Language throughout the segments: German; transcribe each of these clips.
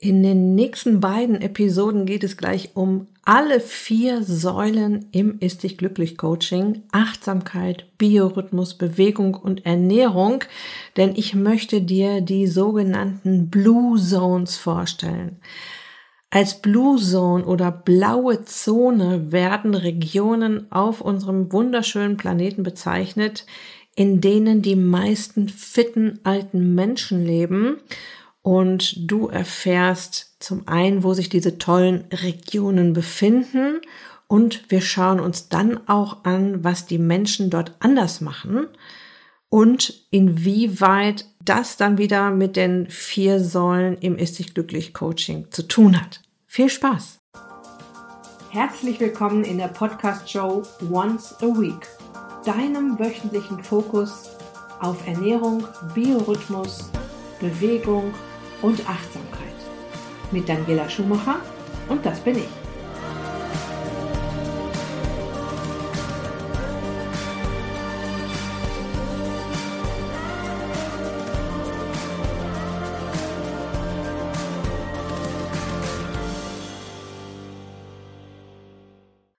In den nächsten beiden Episoden geht es gleich um alle vier Säulen im Ist dich glücklich Coaching. Achtsamkeit, Biorhythmus, Bewegung und Ernährung. Denn ich möchte dir die sogenannten Blue Zones vorstellen. Als Blue Zone oder blaue Zone werden Regionen auf unserem wunderschönen Planeten bezeichnet, in denen die meisten fitten alten Menschen leben und du erfährst zum einen, wo sich diese tollen Regionen befinden und wir schauen uns dann auch an, was die Menschen dort anders machen und inwieweit das dann wieder mit den vier Säulen im Ist dich glücklich Coaching zu tun hat. Viel Spaß! Herzlich willkommen in der Podcast-Show Once a Week, deinem wöchentlichen Fokus auf Ernährung, Biorhythmus, Bewegung und Achtsamkeit. Mit Daniela Schumacher und das bin ich.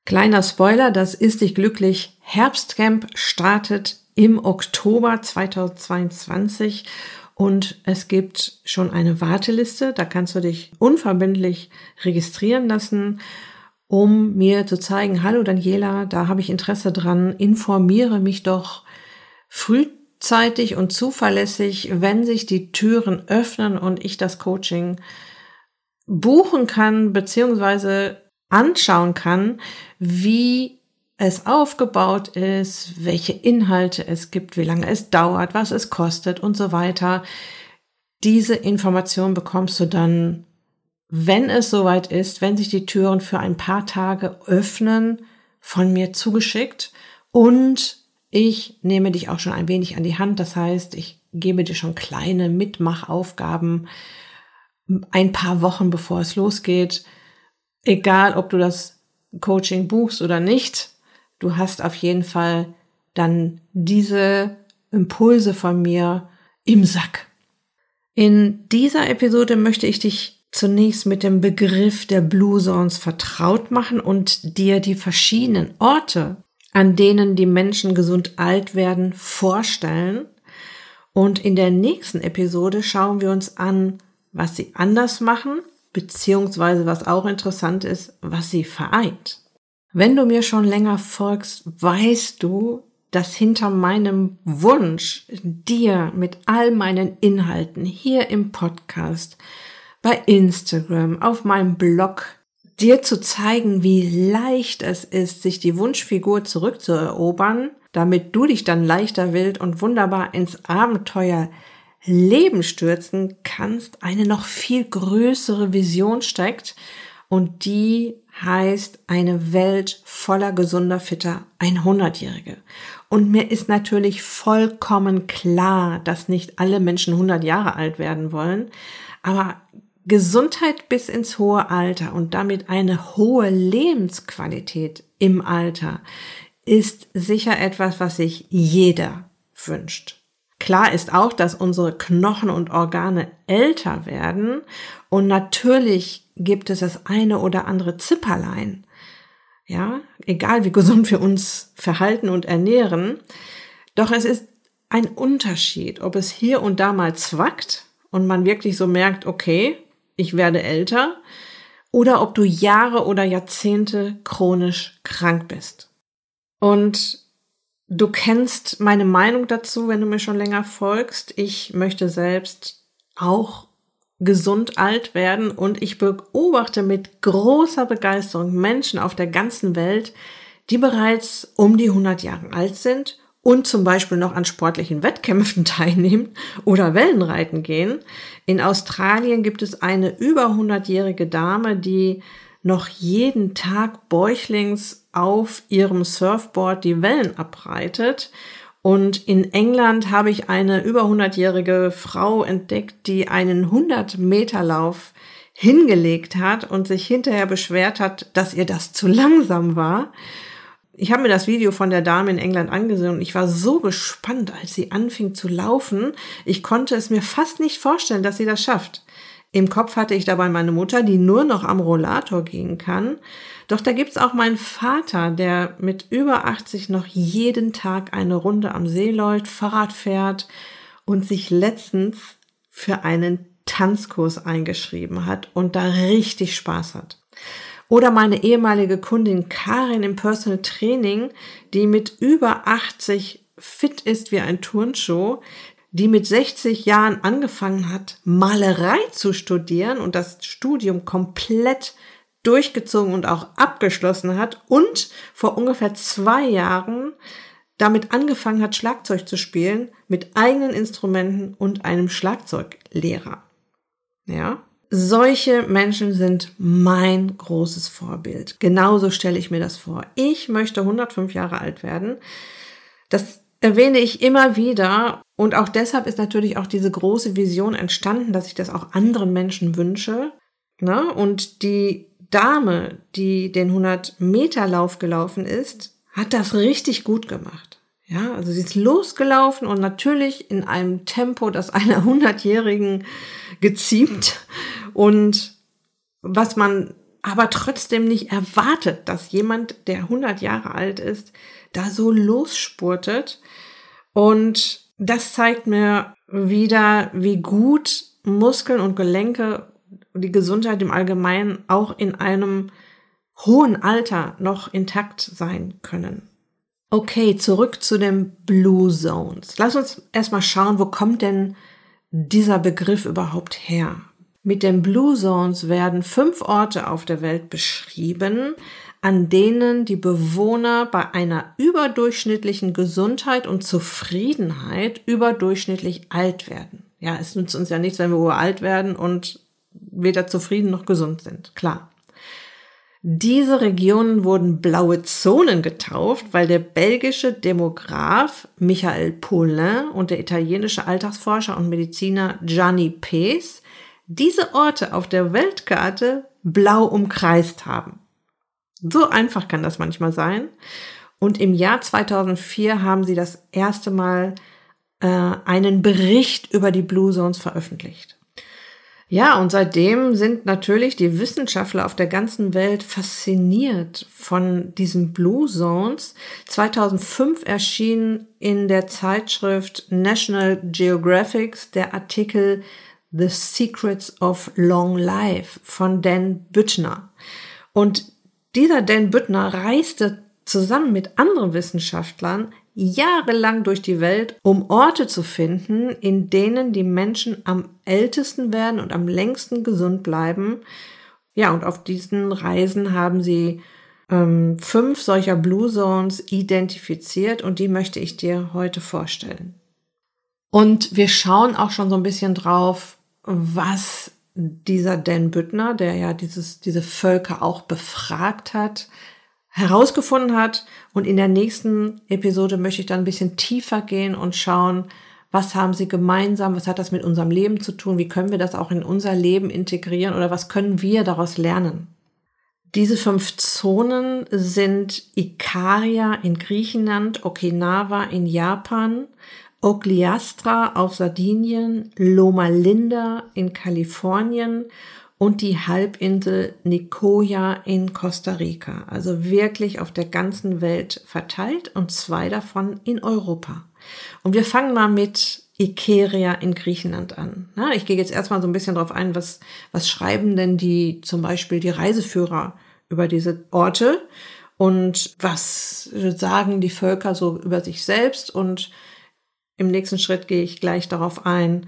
Kleiner Spoiler, das ist dich glücklich. Herbstcamp startet im Oktober 2022 und es gibt schon eine Warteliste, da kannst du dich unverbindlich registrieren lassen, um mir zu zeigen, hallo Daniela, da habe ich Interesse dran, informiere mich doch frühzeitig und zuverlässig, wenn sich die Türen öffnen und ich das Coaching buchen kann, beziehungsweise anschauen kann, wie es aufgebaut ist, welche Inhalte es gibt, wie lange es dauert, was es kostet und so weiter. Diese Information bekommst du dann, wenn es soweit ist, wenn sich die Türen für ein paar Tage öffnen, von mir zugeschickt und ich nehme dich auch schon ein wenig an die Hand. Das heißt, ich gebe dir schon kleine Mitmachaufgaben ein paar Wochen bevor es losgeht. Egal, ob du das Coaching buchst oder nicht, du hast auf jeden Fall dann diese Impulse von mir im Sack. In dieser Episode möchte ich dich zunächst mit dem Begriff der Blue Zones vertraut machen und dir die verschiedenen Orte, an denen die Menschen gesund alt werden, vorstellen. Und in der nächsten Episode schauen wir uns an, was sie anders machen, beziehungsweise was auch interessant ist, was sie vereint. Wenn du mir schon länger folgst, weißt du, dass hinter meinem Wunsch, dir mit all meinen Inhalten hier im Podcast, bei Instagram, auf meinem Blog, dir zu zeigen, wie leicht es ist, sich die Wunschfigur zurückzuerobern, damit du dich dann leichter wild und wunderbar ins Abenteuer Leben stürzen kannst, eine noch viel größere Vision steckt und die heißt eine Welt voller gesunder, fitter 100-Jährige. Und mir ist natürlich vollkommen klar, dass nicht alle Menschen 100 Jahre alt werden wollen, aber Gesundheit bis ins hohe Alter und damit eine hohe Lebensqualität im Alter ist sicher etwas, was sich jeder wünscht. Klar ist auch, dass unsere Knochen und Organe älter werden und natürlich gibt es das eine oder andere Zipperlein. Ja, egal wie gesund wir uns verhalten und ernähren. Doch es ist ein Unterschied, ob es hier und da mal zwackt und man wirklich so merkt, okay, ich werde älter, oder ob du Jahre oder Jahrzehnte chronisch krank bist. Und du kennst meine Meinung dazu, wenn du mir schon länger folgst. Ich möchte selbst auch gesund alt werden und ich beobachte mit großer Begeisterung Menschen auf der ganzen Welt, die bereits um die 100 Jahre alt sind und zum Beispiel noch an sportlichen Wettkämpfen teilnehmen oder Wellenreiten gehen. In Australien gibt es eine über 100-jährige Dame, die noch jeden Tag bäuchlings auf ihrem Surfboard die Wellen abreitet und in England habe ich eine über 100-jährige Frau entdeckt, die einen 100-Meter-Lauf hingelegt hat und sich hinterher beschwert hat, dass ihr das zu langsam war. Ich habe mir das Video von der Dame in England angesehen und ich war so gespannt, als sie anfing zu laufen. Ich konnte es mir fast nicht vorstellen, dass sie das schafft. Im Kopf hatte ich dabei meine Mutter, die nur noch am Rollator gehen kann. Doch da gibt's auch meinen Vater, der mit über 80 noch jeden Tag eine Runde am See läuft, Fahrrad fährt und sich letztens für einen Tanzkurs eingeschrieben hat und da richtig Spaß hat. Oder meine ehemalige Kundin Karin im Personal Training, die mit über 80 fit ist wie ein Turnschuh, die mit 60 Jahren angefangen hat, Malerei zu studieren und das Studium komplett durchgezogen und auch abgeschlossen hat und vor ungefähr zwei Jahren damit angefangen hat, Schlagzeug zu spielen mit eigenen Instrumenten und einem Schlagzeuglehrer. Ja. Solche Menschen sind mein großes Vorbild. Genauso stelle ich mir das vor. Ich möchte 105 Jahre alt werden. Das erwähne ich immer wieder und auch deshalb ist natürlich auch diese große Vision entstanden, dass ich das auch anderen Menschen wünsche. Ne? Und die Dame, die den 100-Meter-Lauf gelaufen ist, hat das richtig gut gemacht. Ja, also sie ist losgelaufen und natürlich in einem Tempo, das einer 100-Jährigen geziemt und was man aber trotzdem nicht erwartet, dass jemand, der 100 Jahre alt ist, da so losspurtet. Und das zeigt mir wieder, wie gut Muskeln und Gelenke die Gesundheit im Allgemeinen auch in einem hohen Alter noch intakt sein können. Okay, zurück zu den Blue Zones. Lass uns erstmal schauen, wo kommt denn dieser Begriff überhaupt her? Mit den Blue Zones werden fünf Orte auf der Welt beschrieben, an denen die Bewohner bei einer überdurchschnittlichen Gesundheit und Zufriedenheit überdurchschnittlich alt werden. Ja, es nützt uns ja nichts, wenn wir uralt werden und weder zufrieden noch gesund sind. Klar. Diese Regionen wurden blaue Zonen getauft, weil der belgische Demograf Michael Paulin und der italienische Alltagsforscher und Mediziner Gianni Pace diese Orte auf der Weltkarte blau umkreist haben. So einfach kann das manchmal sein. Und im Jahr 2004 haben sie das erste Mal äh, einen Bericht über die Blue Zones veröffentlicht. Ja, und seitdem sind natürlich die Wissenschaftler auf der ganzen Welt fasziniert von diesen Blue Zones. 2005 erschien in der Zeitschrift National Geographic der Artikel The Secrets of Long Life von Dan Büttner. Und dieser Dan Büttner reiste zusammen mit anderen Wissenschaftlern jahrelang durch die Welt, um Orte zu finden, in denen die Menschen am ältesten werden und am längsten gesund bleiben. Ja, und auf diesen Reisen haben sie ähm, fünf solcher Blue Zones identifiziert und die möchte ich dir heute vorstellen. Und wir schauen auch schon so ein bisschen drauf, was dieser Dan Büttner, der ja dieses, diese Völker auch befragt hat, herausgefunden hat. Und in der nächsten Episode möchte ich dann ein bisschen tiefer gehen und schauen, was haben sie gemeinsam, was hat das mit unserem Leben zu tun, wie können wir das auch in unser Leben integrieren oder was können wir daraus lernen. Diese fünf Zonen sind Ikaria in Griechenland, Okinawa in Japan, Ogliastra auf Sardinien, Loma Linda in Kalifornien und die Halbinsel Nicoya in Costa Rica. Also wirklich auf der ganzen Welt verteilt und zwei davon in Europa. Und wir fangen mal mit Ikeria in Griechenland an. Na, ich gehe jetzt erstmal so ein bisschen drauf ein, was, was schreiben denn die, zum Beispiel die Reiseführer über diese Orte und was sagen die Völker so über sich selbst und im nächsten Schritt gehe ich gleich darauf ein,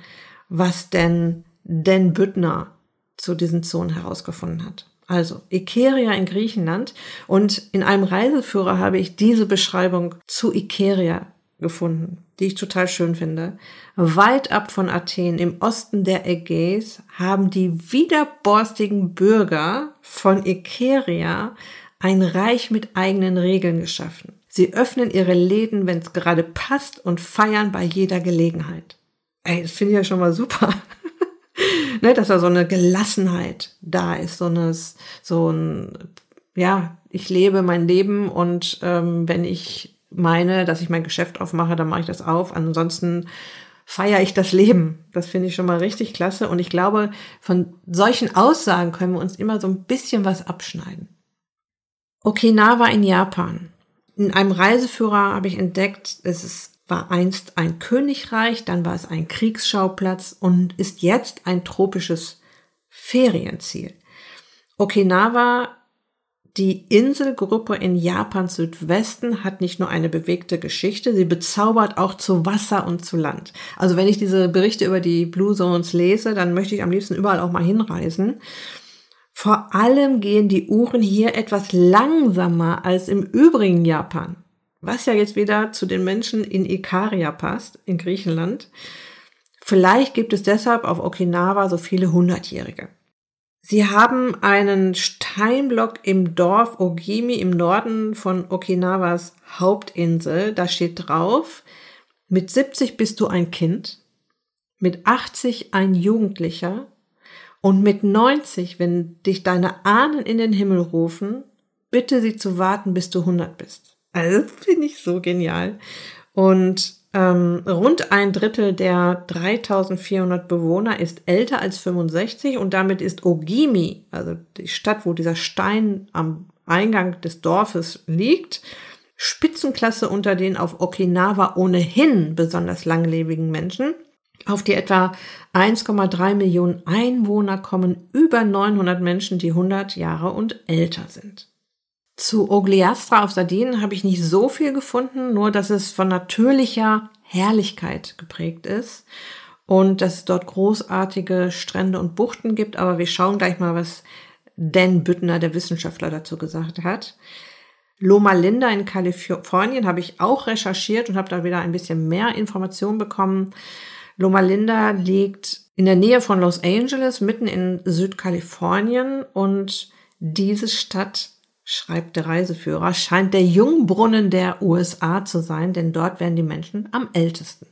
was denn Dan Büttner zu diesen Zonen herausgefunden hat. Also Ikeria in Griechenland und in einem Reiseführer habe ich diese Beschreibung zu Ikeria gefunden, die ich total schön finde. Weit ab von Athen im Osten der Ägäis haben die widerborstigen Bürger von Ikeria ein Reich mit eigenen Regeln geschaffen. Sie öffnen ihre Läden, wenn es gerade passt und feiern bei jeder Gelegenheit. Ey, das finde ich ja schon mal super. ne, dass da so eine Gelassenheit da ist, so, eine, so ein, ja, ich lebe mein Leben und ähm, wenn ich meine, dass ich mein Geschäft aufmache, dann mache ich das auf. Ansonsten feiere ich das Leben. Das finde ich schon mal richtig klasse. Und ich glaube, von solchen Aussagen können wir uns immer so ein bisschen was abschneiden. Okinawa in Japan. In einem Reiseführer habe ich entdeckt, es ist, war einst ein Königreich, dann war es ein Kriegsschauplatz und ist jetzt ein tropisches Ferienziel. Okinawa die Inselgruppe in Japans Südwesten hat nicht nur eine bewegte Geschichte, sie bezaubert auch zu Wasser und zu Land. Also wenn ich diese Berichte über die Blue Zones lese, dann möchte ich am liebsten überall auch mal hinreisen. Vor allem gehen die Uhren hier etwas langsamer als im übrigen Japan, was ja jetzt wieder zu den Menschen in Ikaria passt, in Griechenland. Vielleicht gibt es deshalb auf Okinawa so viele Hundertjährige. Sie haben einen Steinblock im Dorf Ogimi im Norden von Okinawas Hauptinsel. Da steht drauf, mit 70 bist du ein Kind, mit 80 ein Jugendlicher und mit 90, wenn dich deine Ahnen in den Himmel rufen, bitte sie zu warten, bis du 100 bist. Also finde ich so genial. Und ähm, rund ein Drittel der 3400 Bewohner ist älter als 65 und damit ist Ogimi, also die Stadt, wo dieser Stein am Eingang des Dorfes liegt, Spitzenklasse unter den auf Okinawa ohnehin besonders langlebigen Menschen. Auf die etwa 1,3 Millionen Einwohner kommen über 900 Menschen, die 100 Jahre und älter sind. Zu Ogliastra auf Sardinien habe ich nicht so viel gefunden, nur dass es von natürlicher Herrlichkeit geprägt ist und dass es dort großartige Strände und Buchten gibt. Aber wir schauen gleich mal, was Dan Büttner, der Wissenschaftler, dazu gesagt hat. Loma Linda in Kalifornien habe ich auch recherchiert und habe da wieder ein bisschen mehr Informationen bekommen. Loma Linda liegt in der Nähe von Los Angeles, mitten in Südkalifornien und diese Stadt schreibt der Reiseführer, scheint der Jungbrunnen der USA zu sein, denn dort werden die Menschen am ältesten.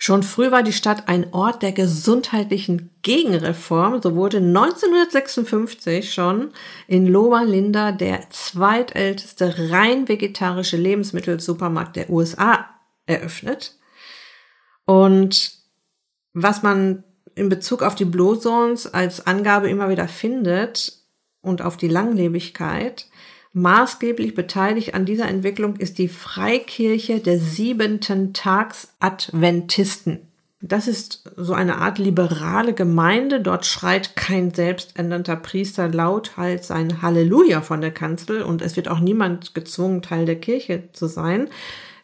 Schon früh war die Stadt ein Ort der gesundheitlichen Gegenreform. So wurde 1956 schon in Loma Linda der zweitälteste rein vegetarische Lebensmittelsupermarkt der USA eröffnet. Und was man in Bezug auf die Blue Zones als Angabe immer wieder findet und auf die Langlebigkeit, Maßgeblich beteiligt an dieser Entwicklung ist die Freikirche der siebenten Tags Adventisten. Das ist so eine Art liberale Gemeinde. Dort schreit kein selbsternannter Priester lauthals sein Halleluja von der Kanzel und es wird auch niemand gezwungen, Teil der Kirche zu sein.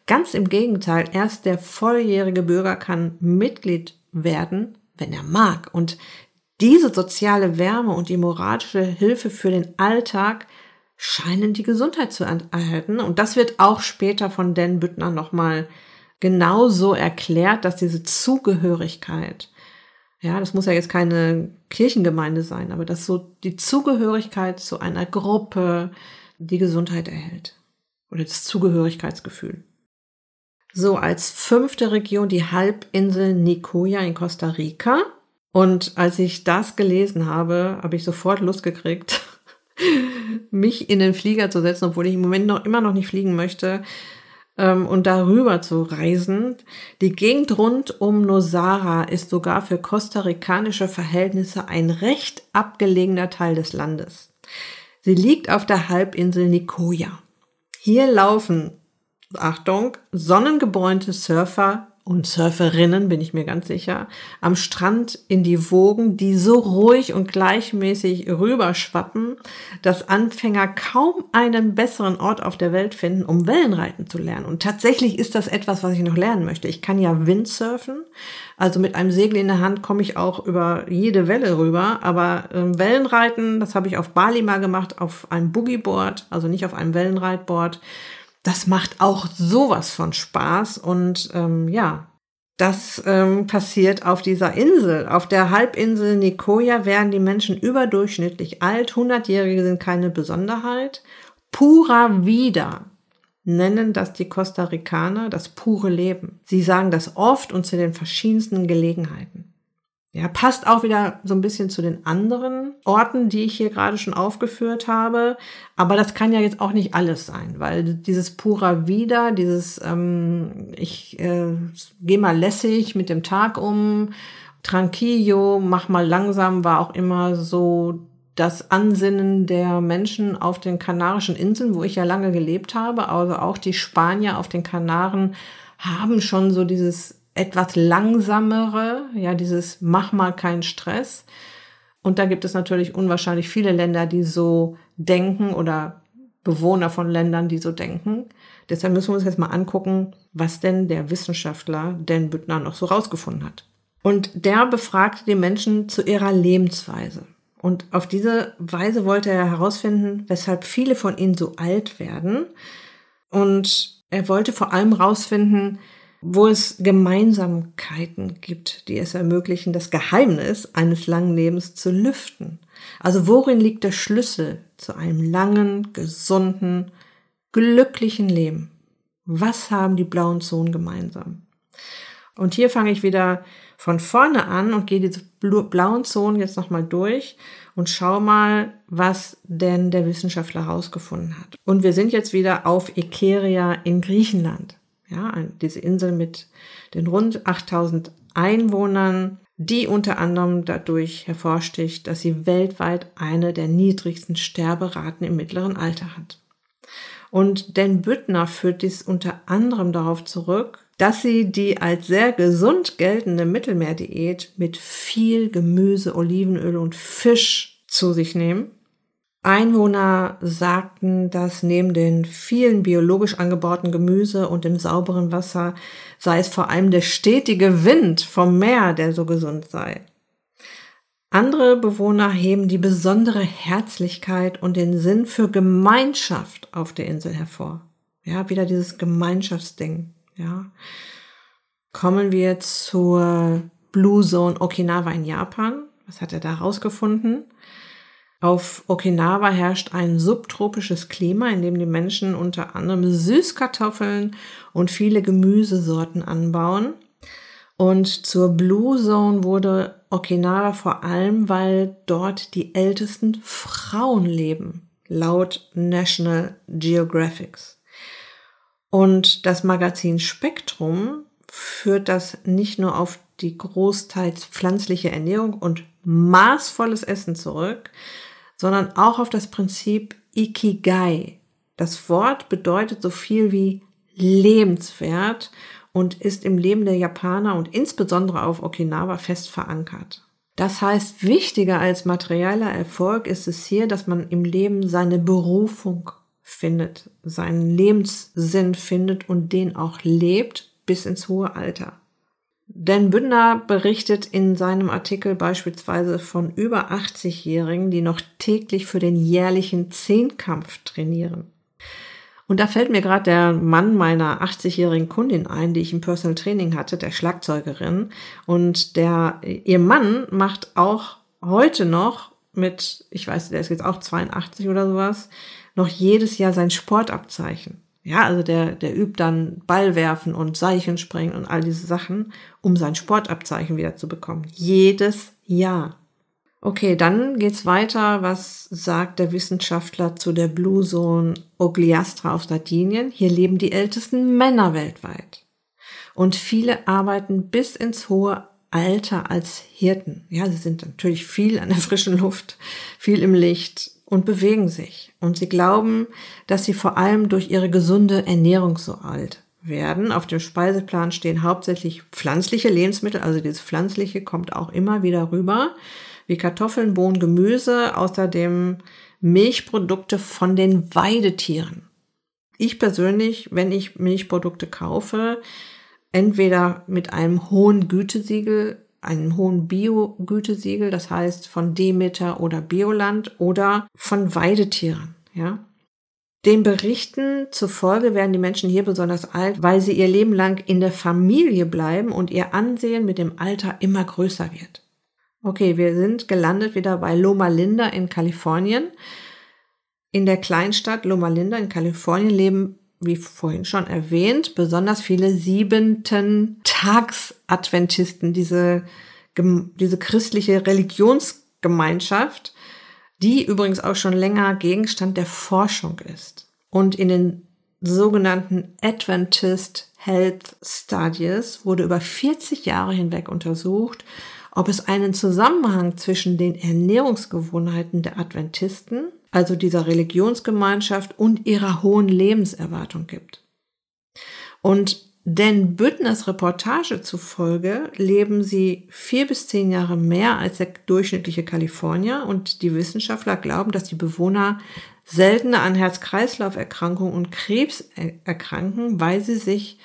Ganz im Gegenteil, erst der volljährige Bürger kann Mitglied werden, wenn er mag. Und diese soziale Wärme und die moralische Hilfe für den Alltag scheinen die Gesundheit zu erhalten. Und das wird auch später von Dan Büttner nochmal genauso erklärt, dass diese Zugehörigkeit, ja, das muss ja jetzt keine Kirchengemeinde sein, aber dass so die Zugehörigkeit zu einer Gruppe die Gesundheit erhält. Oder das Zugehörigkeitsgefühl. So, als fünfte Region die Halbinsel Nicoya in Costa Rica. Und als ich das gelesen habe, habe ich sofort Lust gekriegt, mich in den Flieger zu setzen, obwohl ich im Moment noch immer noch nicht fliegen möchte, ähm, und darüber zu reisen. Die Gegend rund um Nosara ist sogar für kostarikanische Verhältnisse ein recht abgelegener Teil des Landes. Sie liegt auf der Halbinsel Nicoya. Hier laufen, Achtung, sonnengebräunte Surfer und Surferinnen, bin ich mir ganz sicher, am Strand in die Wogen, die so ruhig und gleichmäßig rüberschwappen, dass Anfänger kaum einen besseren Ort auf der Welt finden, um Wellenreiten zu lernen. Und tatsächlich ist das etwas, was ich noch lernen möchte. Ich kann ja Windsurfen, also mit einem Segel in der Hand komme ich auch über jede Welle rüber, aber äh, Wellenreiten, das habe ich auf Bali mal gemacht, auf einem Boogieboard, also nicht auf einem Wellenreitboard das macht auch sowas von Spaß und ähm, ja, das ähm, passiert auf dieser Insel. Auf der Halbinsel Nicoya werden die Menschen überdurchschnittlich alt. 100-Jährige sind keine Besonderheit. Pura vida nennen das die Costa Ricaner das pure Leben. Sie sagen das oft und zu den verschiedensten Gelegenheiten. Ja, passt auch wieder so ein bisschen zu den anderen Orten, die ich hier gerade schon aufgeführt habe. Aber das kann ja jetzt auch nicht alles sein, weil dieses Pura Vida, dieses ähm, ich äh, gehe mal lässig mit dem Tag um, Tranquillo, mach mal langsam, war auch immer so das Ansinnen der Menschen auf den Kanarischen Inseln, wo ich ja lange gelebt habe. Also auch die Spanier auf den Kanaren haben schon so dieses etwas langsamere, ja, dieses mach mal keinen Stress. Und da gibt es natürlich unwahrscheinlich viele Länder, die so denken oder Bewohner von Ländern, die so denken. Deshalb müssen wir uns jetzt mal angucken, was denn der Wissenschaftler Dan Büttner noch so rausgefunden hat. Und der befragte die Menschen zu ihrer Lebensweise. Und auf diese Weise wollte er herausfinden, weshalb viele von ihnen so alt werden. Und er wollte vor allem herausfinden, wo es Gemeinsamkeiten gibt, die es ermöglichen, das Geheimnis eines langen Lebens zu lüften. Also worin liegt der Schlüssel zu einem langen, gesunden, glücklichen Leben? Was haben die blauen Zonen gemeinsam? Und hier fange ich wieder von vorne an und gehe diese blauen Zonen jetzt nochmal durch und schau mal, was denn der Wissenschaftler herausgefunden hat. Und wir sind jetzt wieder auf Ikeria in Griechenland. Ja, diese Insel mit den rund 8000 Einwohnern, die unter anderem dadurch hervorsticht, dass sie weltweit eine der niedrigsten Sterberaten im mittleren Alter hat. Und Dan Büttner führt dies unter anderem darauf zurück, dass sie die als sehr gesund geltende Mittelmeerdiät mit viel Gemüse, Olivenöl und Fisch zu sich nehmen Einwohner sagten, dass neben den vielen biologisch angebauten Gemüse und dem sauberen Wasser sei es vor allem der stetige Wind vom Meer, der so gesund sei. Andere Bewohner heben die besondere Herzlichkeit und den Sinn für Gemeinschaft auf der Insel hervor. Ja, wieder dieses Gemeinschaftsding, ja. Kommen wir zur Blue Zone Okinawa in Japan. Was hat er da rausgefunden? Auf Okinawa herrscht ein subtropisches Klima, in dem die Menschen unter anderem Süßkartoffeln und viele Gemüsesorten anbauen. Und zur Blue Zone wurde Okinawa vor allem, weil dort die ältesten Frauen leben, laut National Geographic. Und das Magazin Spektrum führt das nicht nur auf die großteils pflanzliche Ernährung und maßvolles Essen zurück, sondern auch auf das Prinzip Ikigai. Das Wort bedeutet so viel wie lebenswert und ist im Leben der Japaner und insbesondere auf Okinawa fest verankert. Das heißt, wichtiger als materieller Erfolg ist es hier, dass man im Leben seine Berufung findet, seinen Lebenssinn findet und den auch lebt bis ins hohe Alter. Dan Bündner berichtet in seinem Artikel beispielsweise von über 80-Jährigen, die noch täglich für den jährlichen Zehnkampf trainieren. Und da fällt mir gerade der Mann meiner 80-jährigen Kundin ein, die ich im Personal Training hatte, der Schlagzeugerin. Und der, ihr Mann macht auch heute noch mit, ich weiß, der ist jetzt auch 82 oder sowas, noch jedes Jahr sein Sportabzeichen. Ja, also der, der übt dann Ball werfen und Seicheln springen und all diese Sachen, um sein Sportabzeichen wieder zu bekommen. Jedes Jahr. Okay, dann geht's weiter. Was sagt der Wissenschaftler zu der Blue Zone Ogliastra auf Sardinien? Hier leben die ältesten Männer weltweit. Und viele arbeiten bis ins hohe Alter als Hirten. Ja, sie sind natürlich viel an der frischen Luft, viel im Licht, und bewegen sich. Und sie glauben, dass sie vor allem durch ihre gesunde Ernährung so alt werden. Auf dem Speiseplan stehen hauptsächlich pflanzliche Lebensmittel, also dieses pflanzliche kommt auch immer wieder rüber, wie Kartoffeln, Bohnen, Gemüse, außerdem Milchprodukte von den Weidetieren. Ich persönlich, wenn ich Milchprodukte kaufe, entweder mit einem hohen Gütesiegel einen hohen Bio-Gütesiegel, das heißt von Demeter oder Bioland oder von Weidetieren, ja. Den Berichten zufolge werden die Menschen hier besonders alt, weil sie ihr Leben lang in der Familie bleiben und ihr Ansehen mit dem Alter immer größer wird. Okay, wir sind gelandet wieder bei Loma Linda in Kalifornien. In der Kleinstadt Loma Linda in Kalifornien leben, wie vorhin schon erwähnt, besonders viele siebenten Tags-Adventisten, diese diese christliche Religionsgemeinschaft, die übrigens auch schon länger Gegenstand der Forschung ist. Und in den sogenannten Adventist Health Studies wurde über 40 Jahre hinweg untersucht, ob es einen Zusammenhang zwischen den Ernährungsgewohnheiten der Adventisten, also dieser Religionsgemeinschaft, und ihrer hohen Lebenserwartung gibt. Und denn Büttners Reportage zufolge leben sie vier bis zehn Jahre mehr als der durchschnittliche Kalifornier und die Wissenschaftler glauben, dass die Bewohner seltener an Herz-Kreislauf-Erkrankungen und Krebs erkranken, weil sie sich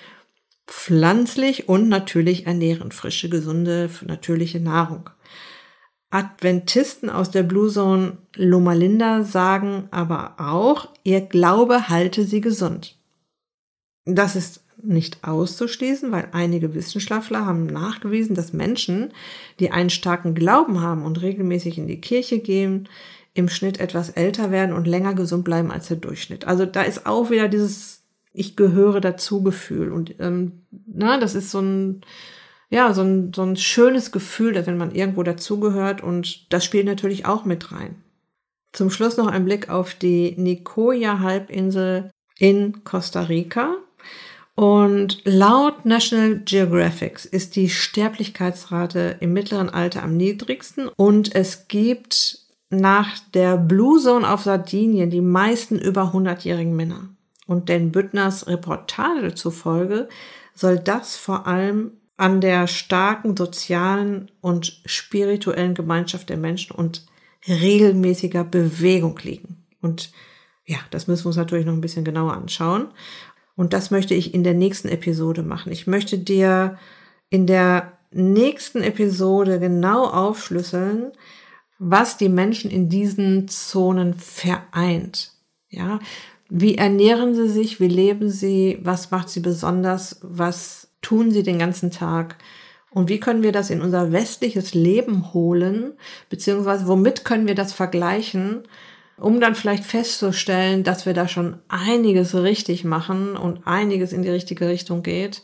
pflanzlich und natürlich ernähren. Frische, gesunde, natürliche Nahrung. Adventisten aus der Blue Zone Loma Linda sagen aber auch, ihr Glaube halte sie gesund. Das ist nicht auszuschließen, weil einige Wissenschaftler haben nachgewiesen, dass Menschen, die einen starken Glauben haben und regelmäßig in die Kirche gehen, im Schnitt etwas älter werden und länger gesund bleiben als der Durchschnitt. Also da ist auch wieder dieses Ich gehöre dazu Gefühl. Und ähm, na, das ist so ein, ja, so ein, so ein schönes Gefühl, wenn man irgendwo dazugehört und das spielt natürlich auch mit rein. Zum Schluss noch ein Blick auf die Nicoya-Halbinsel in Costa Rica. Und laut National Geographic ist die Sterblichkeitsrate im mittleren Alter am niedrigsten und es gibt nach der Blue Zone auf Sardinien die meisten über 100-jährigen Männer. Und den Büttners Reportage zufolge soll das vor allem an der starken sozialen und spirituellen Gemeinschaft der Menschen und regelmäßiger Bewegung liegen. Und ja, das müssen wir uns natürlich noch ein bisschen genauer anschauen. Und das möchte ich in der nächsten Episode machen. Ich möchte dir in der nächsten Episode genau aufschlüsseln, was die Menschen in diesen Zonen vereint. Ja, wie ernähren sie sich? Wie leben sie? Was macht sie besonders? Was tun sie den ganzen Tag? Und wie können wir das in unser westliches Leben holen? Beziehungsweise womit können wir das vergleichen? um dann vielleicht festzustellen, dass wir da schon einiges richtig machen und einiges in die richtige Richtung geht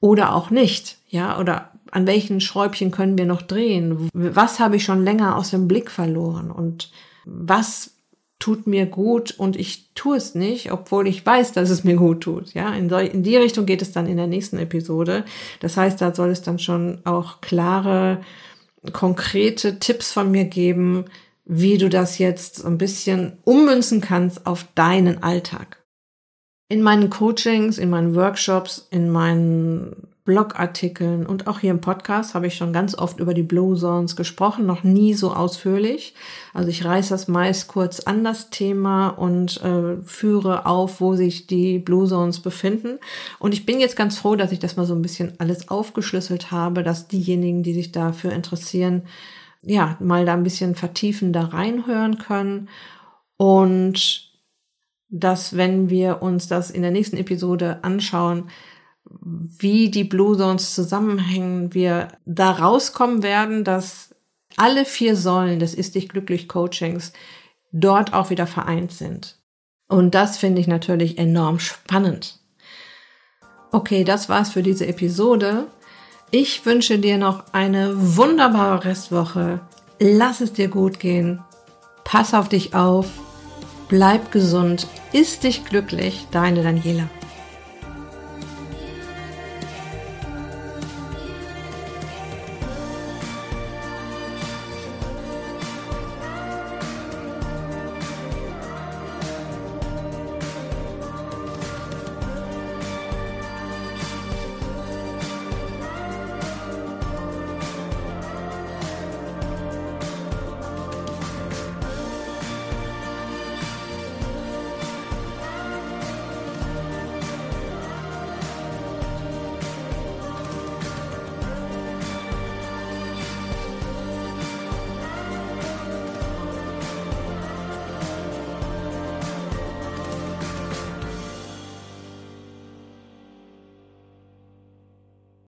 oder auch nicht, ja, oder an welchen Schräubchen können wir noch drehen? Was habe ich schon länger aus dem Blick verloren und was tut mir gut und ich tue es nicht, obwohl ich weiß, dass es mir gut tut. Ja, in, in die Richtung geht es dann in der nächsten Episode. Das heißt, da soll es dann schon auch klare, konkrete Tipps von mir geben, wie du das jetzt ein bisschen ummünzen kannst auf deinen Alltag. In meinen Coachings, in meinen Workshops, in meinen Blogartikeln und auch hier im Podcast habe ich schon ganz oft über die Blue Zones gesprochen, noch nie so ausführlich. Also ich reiße das meist kurz an das Thema und äh, führe auf, wo sich die Blue Zones befinden. Und ich bin jetzt ganz froh, dass ich das mal so ein bisschen alles aufgeschlüsselt habe, dass diejenigen, die sich dafür interessieren, ja, mal da ein bisschen vertiefender reinhören können und dass, wenn wir uns das in der nächsten Episode anschauen, wie die Blue Zones zusammenhängen, wir da rauskommen werden, dass alle vier Säulen des Ist dich glücklich Coachings dort auch wieder vereint sind. Und das finde ich natürlich enorm spannend. Okay, das war's für diese Episode. Ich wünsche dir noch eine wunderbare Restwoche. Lass es dir gut gehen. Pass auf dich auf. Bleib gesund. Ist dich glücklich. Deine Daniela.